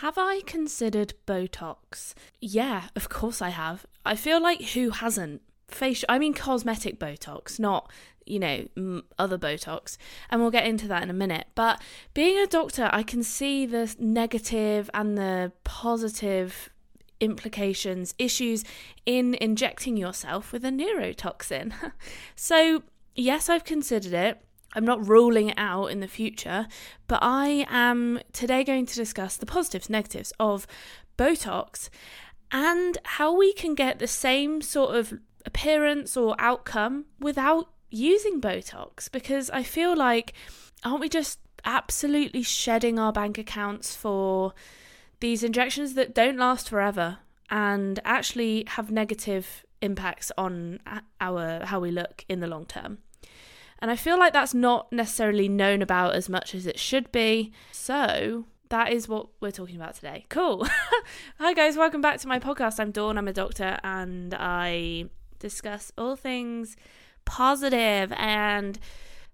Have I considered Botox? Yeah, of course I have. I feel like who hasn't? Facial, I mean cosmetic Botox, not, you know, m- other Botox. And we'll get into that in a minute. But being a doctor, I can see the negative and the positive implications, issues in injecting yourself with a neurotoxin. so, yes, I've considered it. I'm not ruling it out in the future, but I am today going to discuss the positives, negatives of Botox and how we can get the same sort of appearance or outcome without using Botox. Because I feel like, aren't we just absolutely shedding our bank accounts for these injections that don't last forever and actually have negative impacts on our how we look in the long term. And I feel like that's not necessarily known about as much as it should be. So, that is what we're talking about today. Cool. Hi, guys. Welcome back to my podcast. I'm Dawn. I'm a doctor and I discuss all things positive and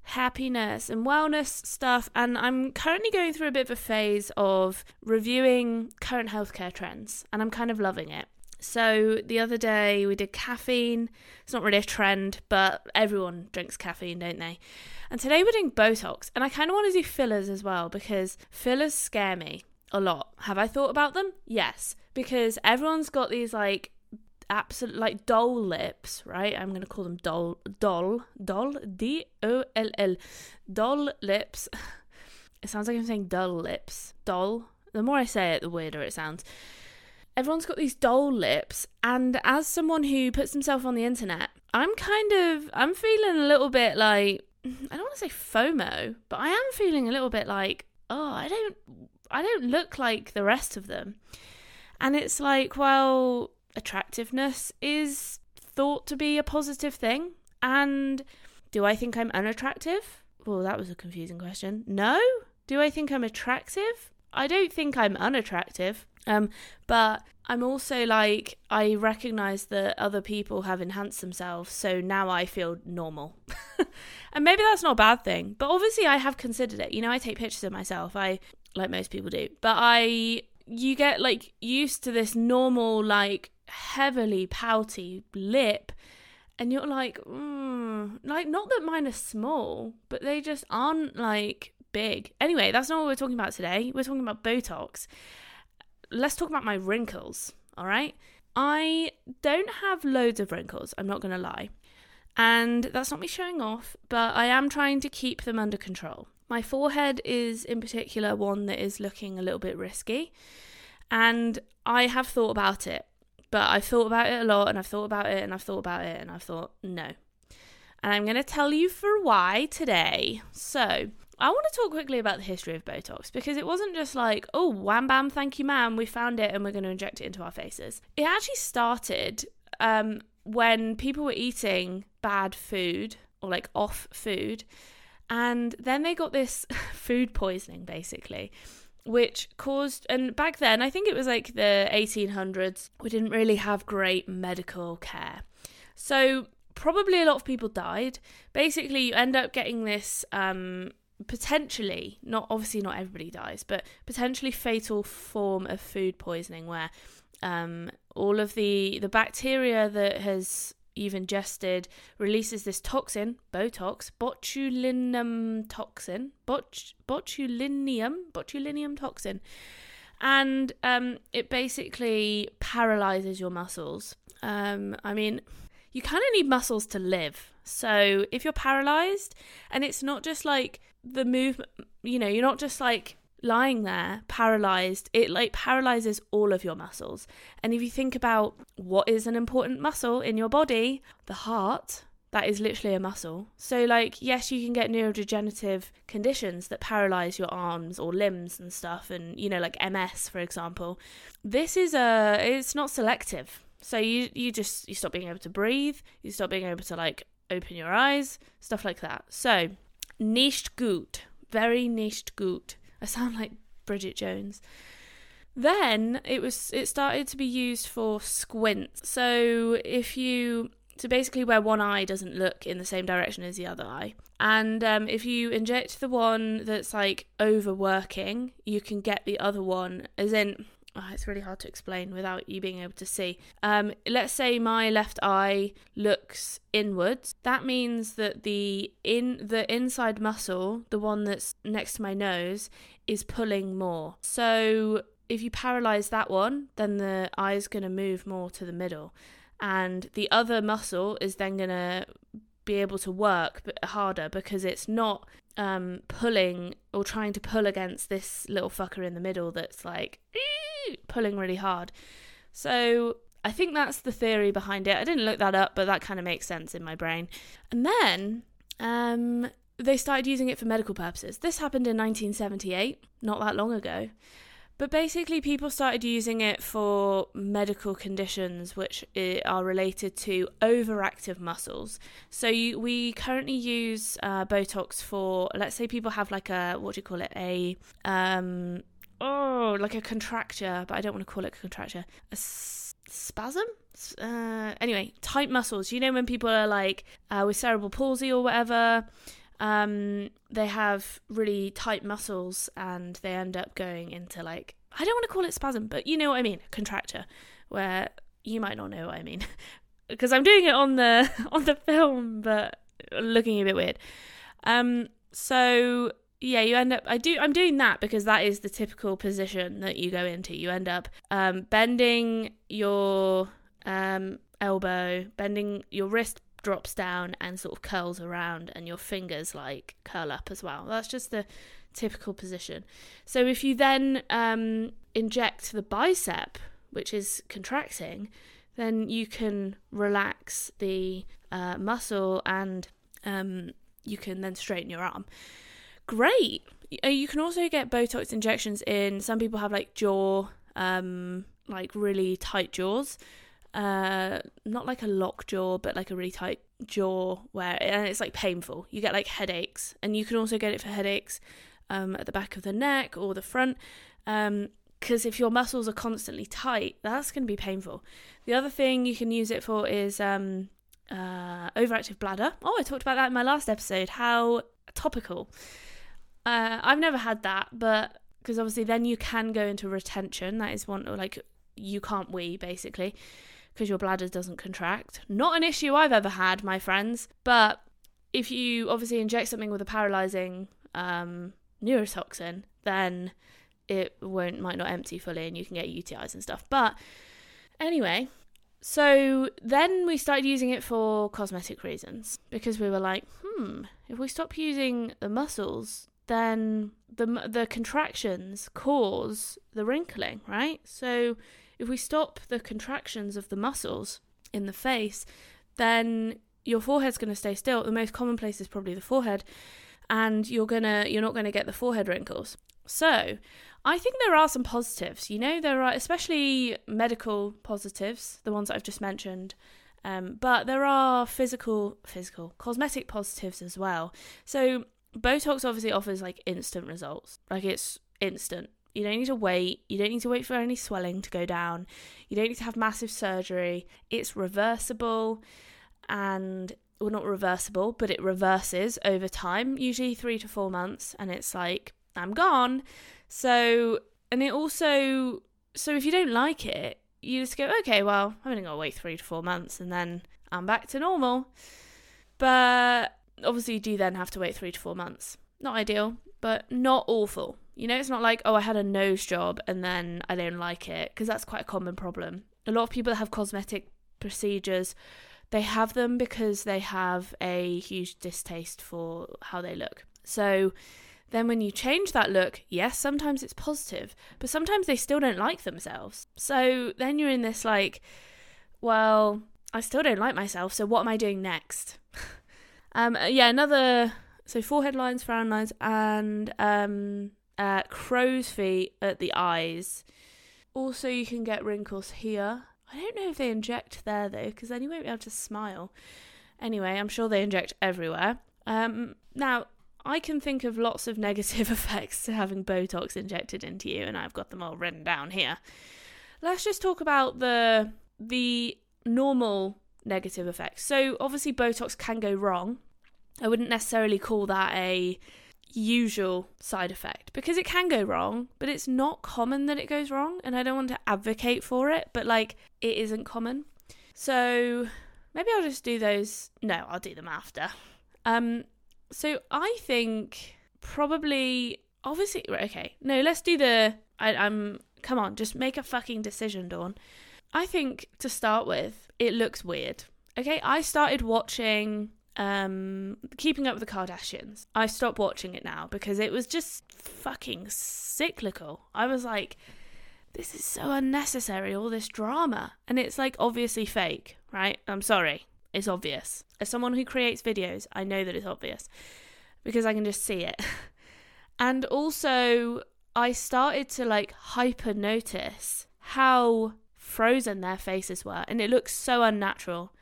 happiness and wellness stuff. And I'm currently going through a bit of a phase of reviewing current healthcare trends, and I'm kind of loving it. So the other day we did caffeine. It's not really a trend, but everyone drinks caffeine, don't they? And today we're doing Botox, and I kind of want to do fillers as well because fillers scare me a lot. Have I thought about them? Yes, because everyone's got these like absolute like doll lips, right? I'm gonna call them doll, doll, doll, D O L L, doll lips. It sounds like I'm saying dull lips, doll. The more I say it, the weirder it sounds. Everyone's got these doll lips, and as someone who puts himself on the internet, I'm kind of I'm feeling a little bit like I don't want to say FOMO, but I am feeling a little bit like oh I don't I don't look like the rest of them. And it's like, well, attractiveness is thought to be a positive thing. And do I think I'm unattractive? Well, that was a confusing question. No. Do I think I'm attractive? I don't think I'm unattractive. Um, but I'm also like I recognize that other people have enhanced themselves, so now I feel normal. and maybe that's not a bad thing, but obviously I have considered it. You know, I take pictures of myself. I like most people do. But I you get like used to this normal like heavily pouty lip and you're like mm, like not that mine are small but they just aren't like big anyway that's not what we're talking about today we're talking about botox let's talk about my wrinkles all right i don't have loads of wrinkles i'm not going to lie and that's not me showing off but i am trying to keep them under control my forehead is in particular one that is looking a little bit risky and i have thought about it but I've thought about it a lot and I've thought about it and I've thought about it and I've thought, no. And I'm going to tell you for why today. So, I want to talk quickly about the history of Botox because it wasn't just like, oh, wham bam, thank you, ma'am, we found it and we're going to inject it into our faces. It actually started um, when people were eating bad food or like off food. And then they got this food poisoning basically which caused and back then i think it was like the 1800s we didn't really have great medical care so probably a lot of people died basically you end up getting this um potentially not obviously not everybody dies but potentially fatal form of food poisoning where um all of the the bacteria that has you've ingested releases this toxin, Botox, botulinum toxin, bot- botulinum, botulinum toxin, and um, it basically paralyzes your muscles. Um, I mean, you kind of need muscles to live. So if you're paralyzed, and it's not just like the movement, you know, you're not just like lying there paralyzed. It like paralyzes all of your muscles. And if you think about what is an important muscle in your body the heart that is literally a muscle. So like yes you can get neurodegenerative conditions that paralyze your arms or limbs and stuff and you know like ms for example. This is a it's not selective. So you you just you stop being able to breathe you stop being able to like open your eyes stuff like that. So nicht gut very nicht gut I sound like Bridget Jones. Then it was it started to be used for squints. So if you so basically where one eye doesn't look in the same direction as the other eye. And um, if you inject the one that's like overworking, you can get the other one, as in oh, it's really hard to explain without you being able to see. Um, let's say my left eye looks inwards. That means that the in the inside muscle, the one that's next to my nose, is pulling more. So if you paralyze that one, then the eye is going to move more to the middle, and the other muscle is then going to be able to work harder because it's not um, pulling or trying to pull against this little fucker in the middle that's like pulling really hard. So I think that's the theory behind it. I didn't look that up, but that kind of makes sense in my brain. And then um, they started using it for medical purposes. This happened in 1978, not that long ago. But basically, people started using it for medical conditions which are related to overactive muscles. So you, we currently use uh, Botox for, let's say, people have like a what do you call it, a um, oh, like a contracture, but I don't want to call it a contracture, a s- spasm. Uh, anyway, tight muscles. You know when people are like uh, with cerebral palsy or whatever um, they have really tight muscles and they end up going into like I don't want to call it spasm, but you know what I mean, contracture, where you might not know what I mean because I'm doing it on the on the film, but looking a bit weird. Um, so yeah, you end up. I do. I'm doing that because that is the typical position that you go into. You end up um, bending your um, elbow, bending your wrist drops down and sort of curls around, and your fingers like curl up as well. That's just the typical position. So if you then um, inject the bicep, which is contracting, then you can relax the uh, muscle and um, you can then straighten your arm. Great. Uh, you can also get Botox injections in. Some people have like jaw, um, like really tight jaws uh, not like a lock jaw, but like a really tight jaw where and it's like painful. You get like headaches, and you can also get it for headaches um, at the back of the neck or the front. Um, because if your muscles are constantly tight, that's going to be painful. The other thing you can use it for is um, uh, overactive bladder. Oh, I talked about that in my last episode. How topical. Uh, I've never had that, but because obviously then you can go into retention. That is one, or like you can't wee basically because your bladder doesn't contract. Not an issue I've ever had, my friends, but if you obviously inject something with a paralyzing um, neurotoxin, then it won't might not empty fully and you can get UTIs and stuff. But anyway, so then we started using it for cosmetic reasons because we were like, hmm, if we stop using the muscles, then the the contractions cause the wrinkling, right? So if we stop the contractions of the muscles in the face, then your forehead's going to stay still. The most common place is probably the forehead, and you're gonna you're not going to get the forehead wrinkles. So, I think there are some positives. You know, there are especially medical positives, the ones that I've just mentioned. Um, but there are physical, physical, cosmetic positives as well. So Botox obviously offers like instant results. Like it's instant. You don't need to wait. You don't need to wait for any swelling to go down. You don't need to have massive surgery. It's reversible and well not reversible, but it reverses over time, usually 3 to 4 months and it's like I'm gone. So and it also so if you don't like it, you just go, okay, well, I'm only gonna wait three to four months and then I'm back to normal. But obviously, you do then have to wait three to four months. Not ideal, but not awful. You know, it's not like, oh, I had a nose job and then I don't like it, because that's quite a common problem. A lot of people that have cosmetic procedures, they have them because they have a huge distaste for how they look. So then when you change that look, yes, sometimes it's positive, but sometimes they still don't like themselves. So then you're in this like, well, I still don't like myself, so what am I doing next? um, yeah, another so forehead lines, frown lines, and um, uh, crow's feet at the eyes. Also, you can get wrinkles here. I don't know if they inject there though, because then you won't be able to smile. Anyway, I'm sure they inject everywhere. Um, now, I can think of lots of negative effects to having Botox injected into you, and I've got them all written down here. Let's just talk about the the normal negative effects. So obviously Botox can go wrong. I wouldn't necessarily call that a usual side effect because it can go wrong, but it's not common that it goes wrong and I don't want to advocate for it, but like it isn't common. So maybe I'll just do those no, I'll do them after. Um so I think probably obviously okay. No, let's do the I, I'm come on, just make a fucking decision, Dawn. I think to start with, it looks weird. Okay, I started watching um Keeping Up with the Kardashians. I stopped watching it now because it was just fucking cyclical. I was like this is so unnecessary all this drama and it's like obviously fake, right? I'm sorry. It's obvious. As someone who creates videos, I know that it's obvious because I can just see it. and also I started to like hyper notice how frozen their faces were, and it looks so unnatural.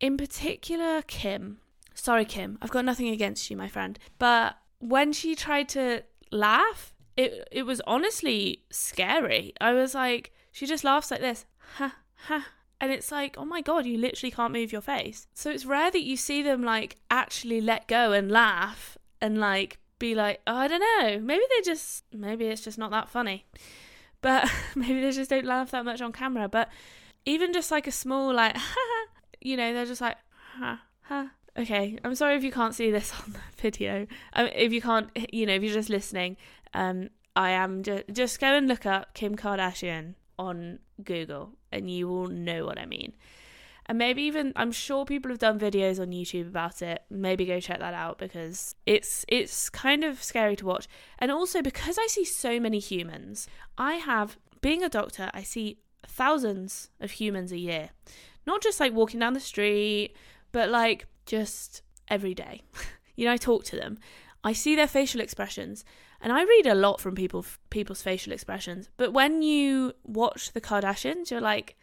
In particular, Kim. Sorry, Kim, I've got nothing against you, my friend. But when she tried to laugh, it it was honestly scary. I was like, she just laughs like this, ha ha, and it's like, oh my god, you literally can't move your face. So it's rare that you see them like actually let go and laugh and like be like, oh, I don't know, maybe they just, maybe it's just not that funny. But maybe they just don't laugh that much on camera. But even just like a small, like, ha ha you know, they're just like, ha, ha. Okay, I'm sorry if you can't see this on the video. Um, if you can't, you know, if you're just listening, um, I am just just go and look up Kim Kardashian on Google, and you will know what I mean and maybe even I'm sure people have done videos on YouTube about it. Maybe go check that out because it's it's kind of scary to watch. And also because I see so many humans, I have being a doctor, I see thousands of humans a year. Not just like walking down the street, but like just every day. you know, I talk to them. I see their facial expressions and I read a lot from people people's facial expressions. But when you watch the Kardashians, you're like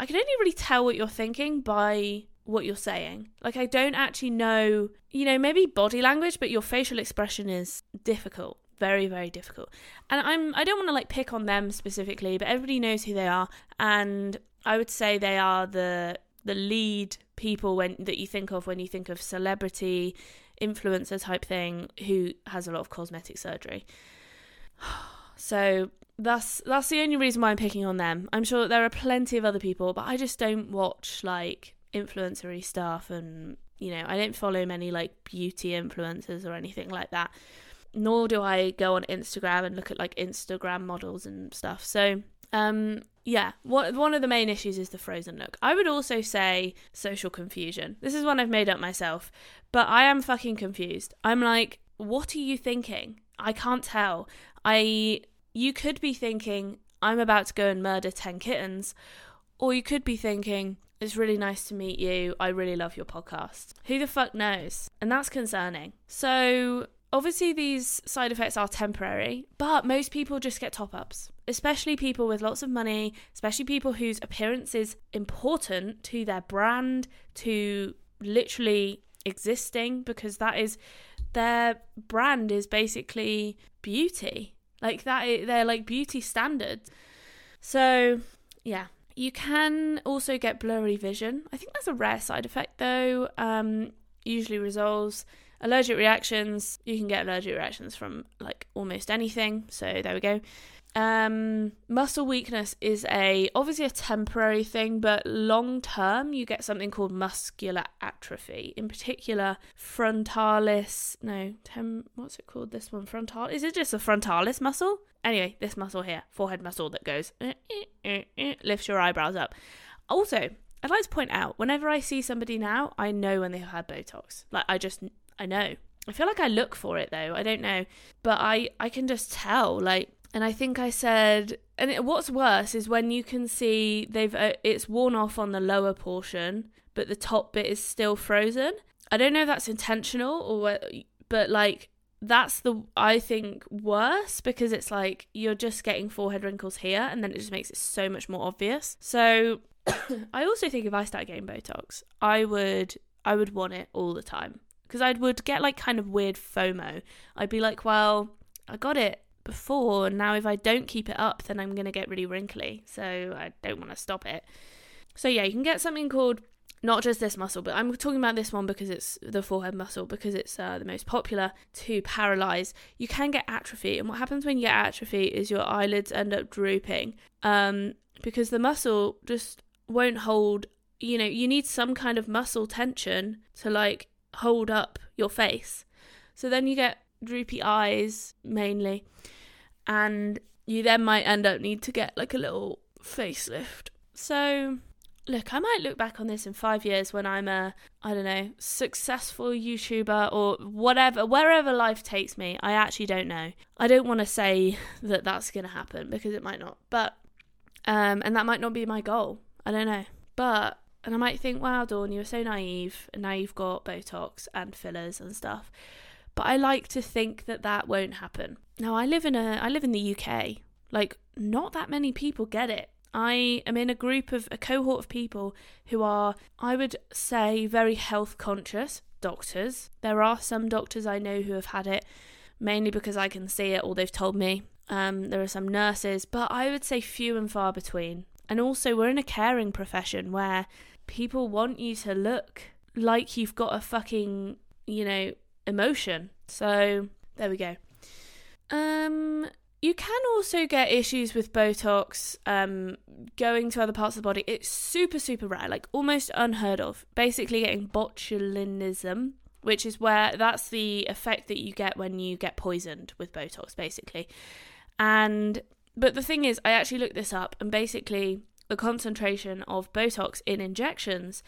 I can only really tell what you're thinking by what you're saying. Like I don't actually know, you know, maybe body language, but your facial expression is difficult. Very, very difficult. And I'm I don't want to like pick on them specifically, but everybody knows who they are and I would say they are the the lead people when that you think of when you think of celebrity influencer type thing who has a lot of cosmetic surgery. So that's that's the only reason why I'm picking on them. I'm sure there are plenty of other people, but I just don't watch like influencery stuff and you know, I don't follow many like beauty influencers or anything like that. Nor do I go on Instagram and look at like Instagram models and stuff. So, um yeah, what one of the main issues is the frozen look. I would also say social confusion. This is one I've made up myself, but I am fucking confused. I'm like, what are you thinking? I can't tell. I you could be thinking, I'm about to go and murder 10 kittens, or you could be thinking, it's really nice to meet you. I really love your podcast. Who the fuck knows? And that's concerning. So, obviously, these side effects are temporary, but most people just get top ups, especially people with lots of money, especially people whose appearance is important to their brand, to literally existing, because that is their brand is basically beauty. Like that, they're like beauty standards. So, yeah. You can also get blurry vision. I think that's a rare side effect though. Um, usually resolves. Allergic reactions, you can get allergic reactions from like almost anything. So there we go. Um, muscle weakness is a obviously a temporary thing, but long term you get something called muscular atrophy. In particular, frontalis. No, tem. What's it called? This one, frontal. Is it just a frontalis muscle? Anyway, this muscle here, forehead muscle that goes eh, eh, eh, lifts your eyebrows up. Also, I'd like to point out whenever I see somebody now, I know when they've had Botox. Like I just I know. I feel like I look for it though. I don't know, but I I can just tell. Like and I think I said, and it, what's worse is when you can see they've uh, it's worn off on the lower portion, but the top bit is still frozen. I don't know if that's intentional or, but like that's the I think worse because it's like you're just getting forehead wrinkles here, and then it just makes it so much more obvious. So I also think if I start getting Botox, I would I would want it all the time because I would get like kind of weird FOMO. I'd be like, well, I got it before. And now, if I don't keep it up, then I'm going to get really wrinkly. So I don't want to stop it. So, yeah, you can get something called not just this muscle, but I'm talking about this one because it's the forehead muscle because it's uh, the most popular to paralyze. You can get atrophy, and what happens when you get atrophy is your eyelids end up drooping um, because the muscle just won't hold. You know, you need some kind of muscle tension to like hold up your face. So then you get droopy eyes mainly, and you then might end up need to get like a little facelift. So look, I might look back on this in five years when I'm a, I don't know, successful YouTuber or whatever, wherever life takes me. I actually don't know. I don't want to say that that's going to happen because it might not. But, um, and that might not be my goal. I don't know. But, and I might think, wow, Dawn, you were so naive, and now you've got Botox and fillers and stuff. But I like to think that that won't happen. Now, I live in a, I live in the UK. Like, not that many people get it. I am in a group of a cohort of people who are, I would say, very health conscious doctors. There are some doctors I know who have had it, mainly because I can see it or they've told me. Um, there are some nurses, but I would say few and far between. And also, we're in a caring profession where people want you to look like you've got a fucking, you know, emotion. So there we go. Um, you can also get issues with Botox um, going to other parts of the body. It's super, super rare, like almost unheard of. Basically, getting botulinism, which is where that's the effect that you get when you get poisoned with Botox, basically. And but the thing is, I actually looked this up, and basically, the concentration of Botox in injections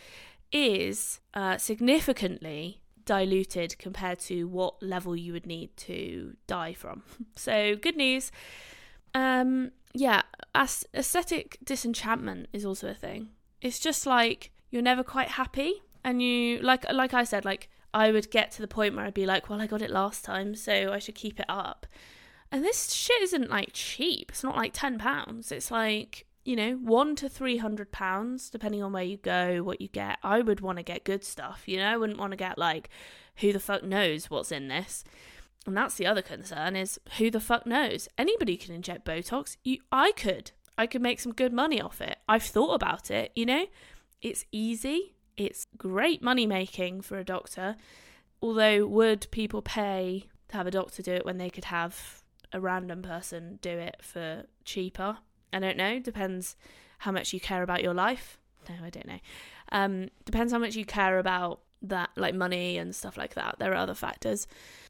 is uh, significantly diluted compared to what level you would need to die from. So, good news. Um, yeah, as- aesthetic disenchantment is also a thing. It's just like you're never quite happy, and you like like I said, like I would get to the point where I'd be like, well, I got it last time, so I should keep it up. And this shit isn't like cheap. It's not like ten pounds. It's like you know, one to three hundred pounds, depending on where you go, what you get. I would want to get good stuff, you know, I wouldn't want to get like who the fuck knows what's in this. And that's the other concern is who the fuck knows. Anybody can inject Botox. You I could. I could make some good money off it. I've thought about it, you know? It's easy. It's great money making for a doctor. Although would people pay to have a doctor do it when they could have a random person do it for cheaper? I don't know. Depends how much you care about your life. No, I don't know. Um, depends how much you care about that, like money and stuff like that. There are other factors.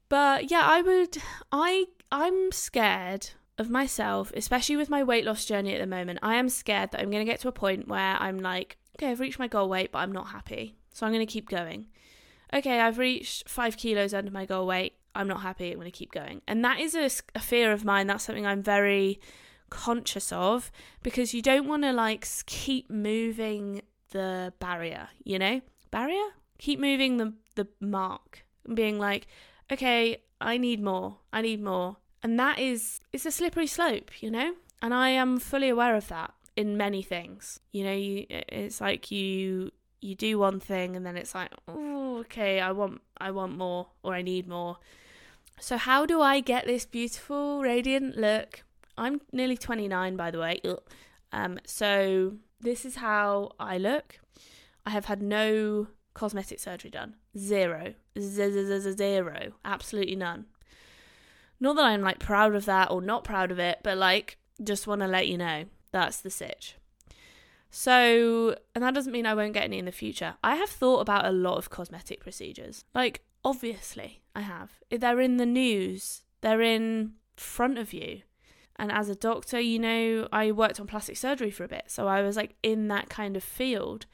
But yeah, I would. I I'm scared of myself, especially with my weight loss journey at the moment. I am scared that I'm going to get to a point where I'm like, okay, I've reached my goal weight, but I'm not happy. So I'm going to keep going. Okay, I've reached five kilos under my goal weight. I'm not happy. I'm going to keep going. And that is a, a fear of mine. That's something I'm very conscious of because you don't want to like keep moving the barrier, you know? Barrier? Keep moving the the mark and being like, okay, I need more. I need more. And that is it's a slippery slope, you know? And I am fully aware of that in many things. You know, you it's like you you do one thing and then it's like, oh, okay, I want I want more or I need more. So how do I get this beautiful radiant look I'm nearly 29, by the way. Um, so this is how I look. I have had no cosmetic surgery done. Zero. Zero. Absolutely none. Not that I'm like proud of that or not proud of it, but like just want to let you know that's the sitch. So, and that doesn't mean I won't get any in the future. I have thought about a lot of cosmetic procedures. Like, obviously, I have. They're in the news, they're in front of you. And as a doctor, you know, I worked on plastic surgery for a bit. So I was like in that kind of field.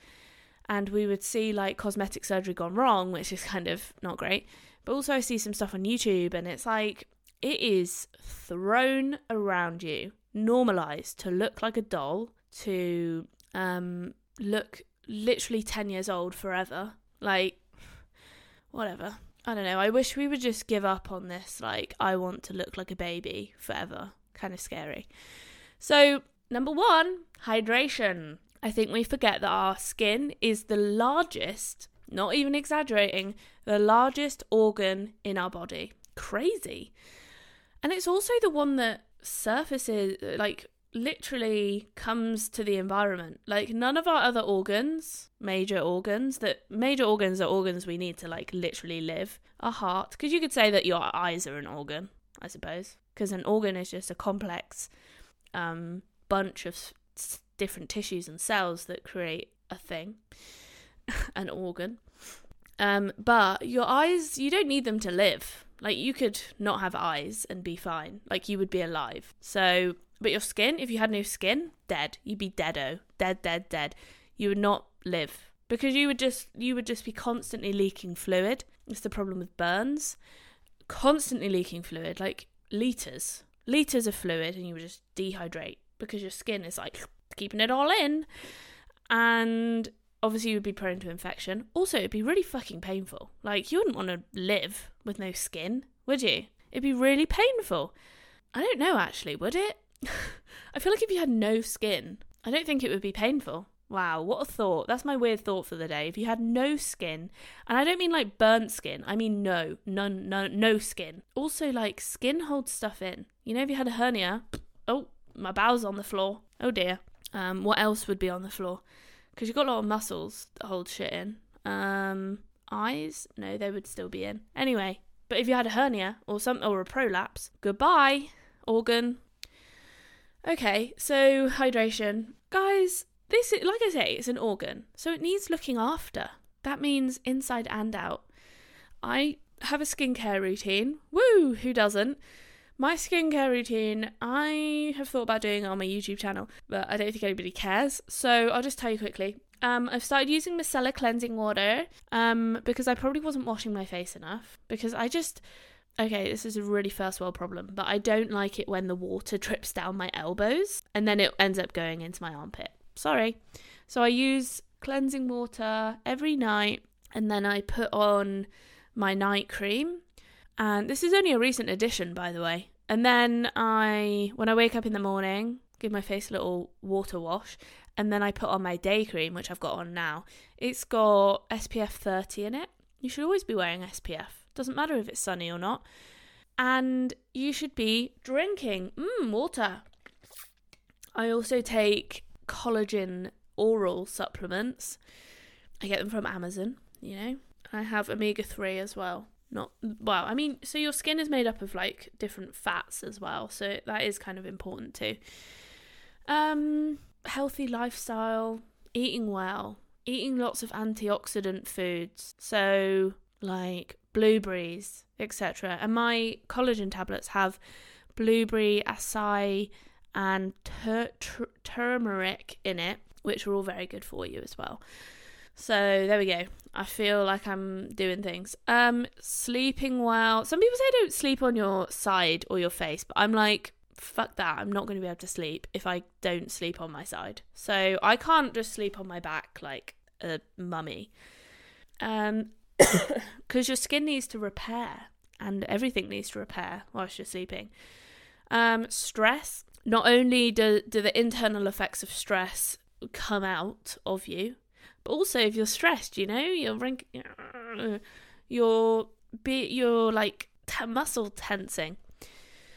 And we would see like cosmetic surgery gone wrong, which is kind of not great. But also, I see some stuff on YouTube and it's like it is thrown around you, normalized to look like a doll, to um, look literally 10 years old forever. Like, whatever. I don't know. I wish we would just give up on this. Like, I want to look like a baby forever kind of scary. So, number one, hydration. I think we forget that our skin is the largest, not even exaggerating, the largest organ in our body. Crazy. And it's also the one that surfaces, like, literally comes to the environment. Like none of our other organs, major organs that major organs are organs we need to like literally live. Our heart, because you could say that your eyes are an organ, I suppose, because an organ is just a complex um, bunch of s- different tissues and cells that create a thing, an organ. Um, but your eyes, you don't need them to live. Like you could not have eyes and be fine. Like you would be alive. So but your skin, if you had no skin, dead. You'd be deado. Dead, dead, dead. You would not live. Because you would just you would just be constantly leaking fluid. It's the problem with burns. Constantly leaking fluid, like liters. Liters of fluid and you would just dehydrate because your skin is like keeping it all in. And obviously you would be prone to infection. Also, it'd be really fucking painful. Like you wouldn't want to live with no skin, would you? It'd be really painful. I don't know actually, would it? I feel like if you had no skin, I don't think it would be painful. Wow, what a thought. That's my weird thought for the day. If you had no skin, and I don't mean like burnt skin, I mean no, none, no, no skin. Also, like skin holds stuff in. You know, if you had a hernia, oh, my bowel's on the floor. Oh dear. Um, what else would be on the floor? Because you've got a lot of muscles that hold shit in. Um, eyes? No, they would still be in. Anyway, but if you had a hernia or some or a prolapse, goodbye, organ, Okay, so hydration. Guys, this is, like I say, it's an organ, so it needs looking after. That means inside and out. I have a skincare routine. Woo, who doesn't? My skincare routine, I have thought about doing on my YouTube channel, but I don't think anybody cares. So I'll just tell you quickly. Um, I've started using micellar cleansing water um, because I probably wasn't washing my face enough. Because I just, okay, this is a really first world problem, but I don't like it when the water drips down my elbows and then it ends up going into my armpit. Sorry. So I use cleansing water every night and then I put on my night cream. And this is only a recent addition, by the way. And then I, when I wake up in the morning, give my face a little water wash, and then I put on my day cream, which I've got on now. It's got SPF 30 in it. You should always be wearing SPF. Doesn't matter if it's sunny or not. And you should be drinking mmm water. I also take collagen oral supplements. I get them from Amazon, you know. I have omega 3 as well. Not well, I mean, so your skin is made up of like different fats as well. So that is kind of important too. Um healthy lifestyle, eating well, eating lots of antioxidant foods. So like blueberries, etc. And my collagen tablets have blueberry, acai, and tur- tur- turmeric in it, which are all very good for you as well. So there we go. I feel like I'm doing things. Um, sleeping well. Some people say don't sleep on your side or your face, but I'm like, fuck that. I'm not going to be able to sleep if I don't sleep on my side. So I can't just sleep on my back like a mummy. Um, because your skin needs to repair and everything needs to repair whilst you're sleeping. Um, stress. Not only do, do the internal effects of stress come out of you, but also if you're stressed, you know, you're rank, you're be you're like t- muscle tensing.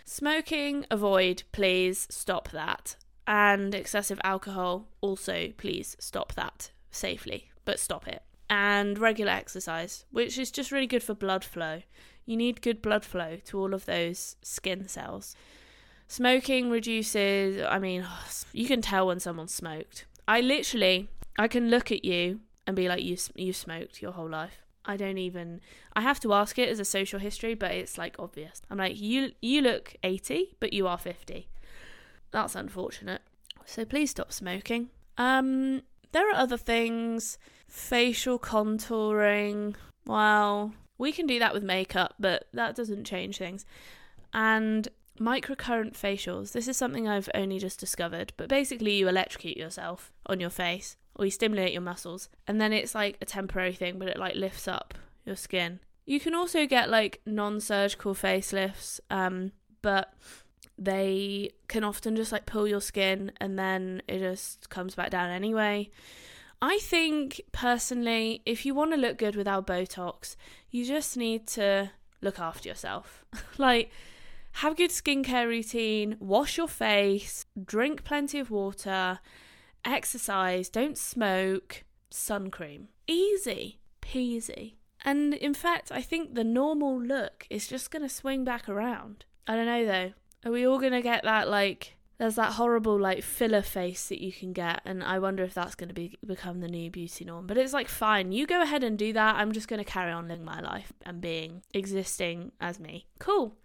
Smoking, avoid, please stop that. And excessive alcohol, also please stop that safely, but stop it and regular exercise, which is just really good for blood flow. You need good blood flow to all of those skin cells. Smoking reduces, I mean, you can tell when someone's smoked. I literally, I can look at you and be like, you, you smoked your whole life. I don't even, I have to ask it as a social history, but it's like obvious. I'm like, you, you look 80, but you are 50. That's unfortunate. So please stop smoking. Um, there are other things facial contouring. Well, we can do that with makeup, but that doesn't change things. And microcurrent facials. This is something I've only just discovered, but basically you electrocute yourself on your face or you stimulate your muscles and then it's like a temporary thing, but it like lifts up your skin. You can also get like non-surgical facelifts, um, but they can often just like pull your skin and then it just comes back down anyway. I think personally, if you want to look good without Botox, you just need to look after yourself. like, have a good skincare routine, wash your face, drink plenty of water, exercise, don't smoke, sun cream. Easy peasy. And in fact, I think the normal look is just going to swing back around. I don't know though. Are we all going to get that like there's that horrible like filler face that you can get and I wonder if that's going to be become the new beauty norm. But it's like fine, you go ahead and do that. I'm just going to carry on living my life and being existing as me. Cool.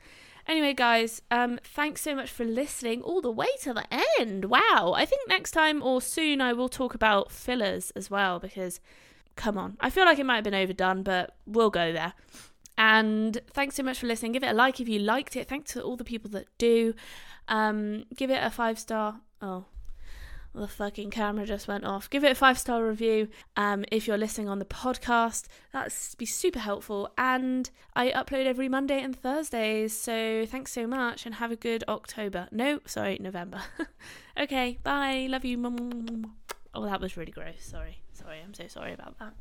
Anyway, guys, um, thanks so much for listening all the way to the end. Wow. I think next time or soon I will talk about fillers as well because come on. I feel like it might have been overdone, but we'll go there. And thanks so much for listening. Give it a like if you liked it. Thanks to all the people that do. Um, give it a five star. Oh, the fucking camera just went off. Give it a five star review um, if you're listening on the podcast. That'd be super helpful. And I upload every Monday and Thursdays. So thanks so much and have a good October. No, sorry, November. okay, bye. Love you. Oh, that was really gross. Sorry. Sorry. I'm so sorry about that.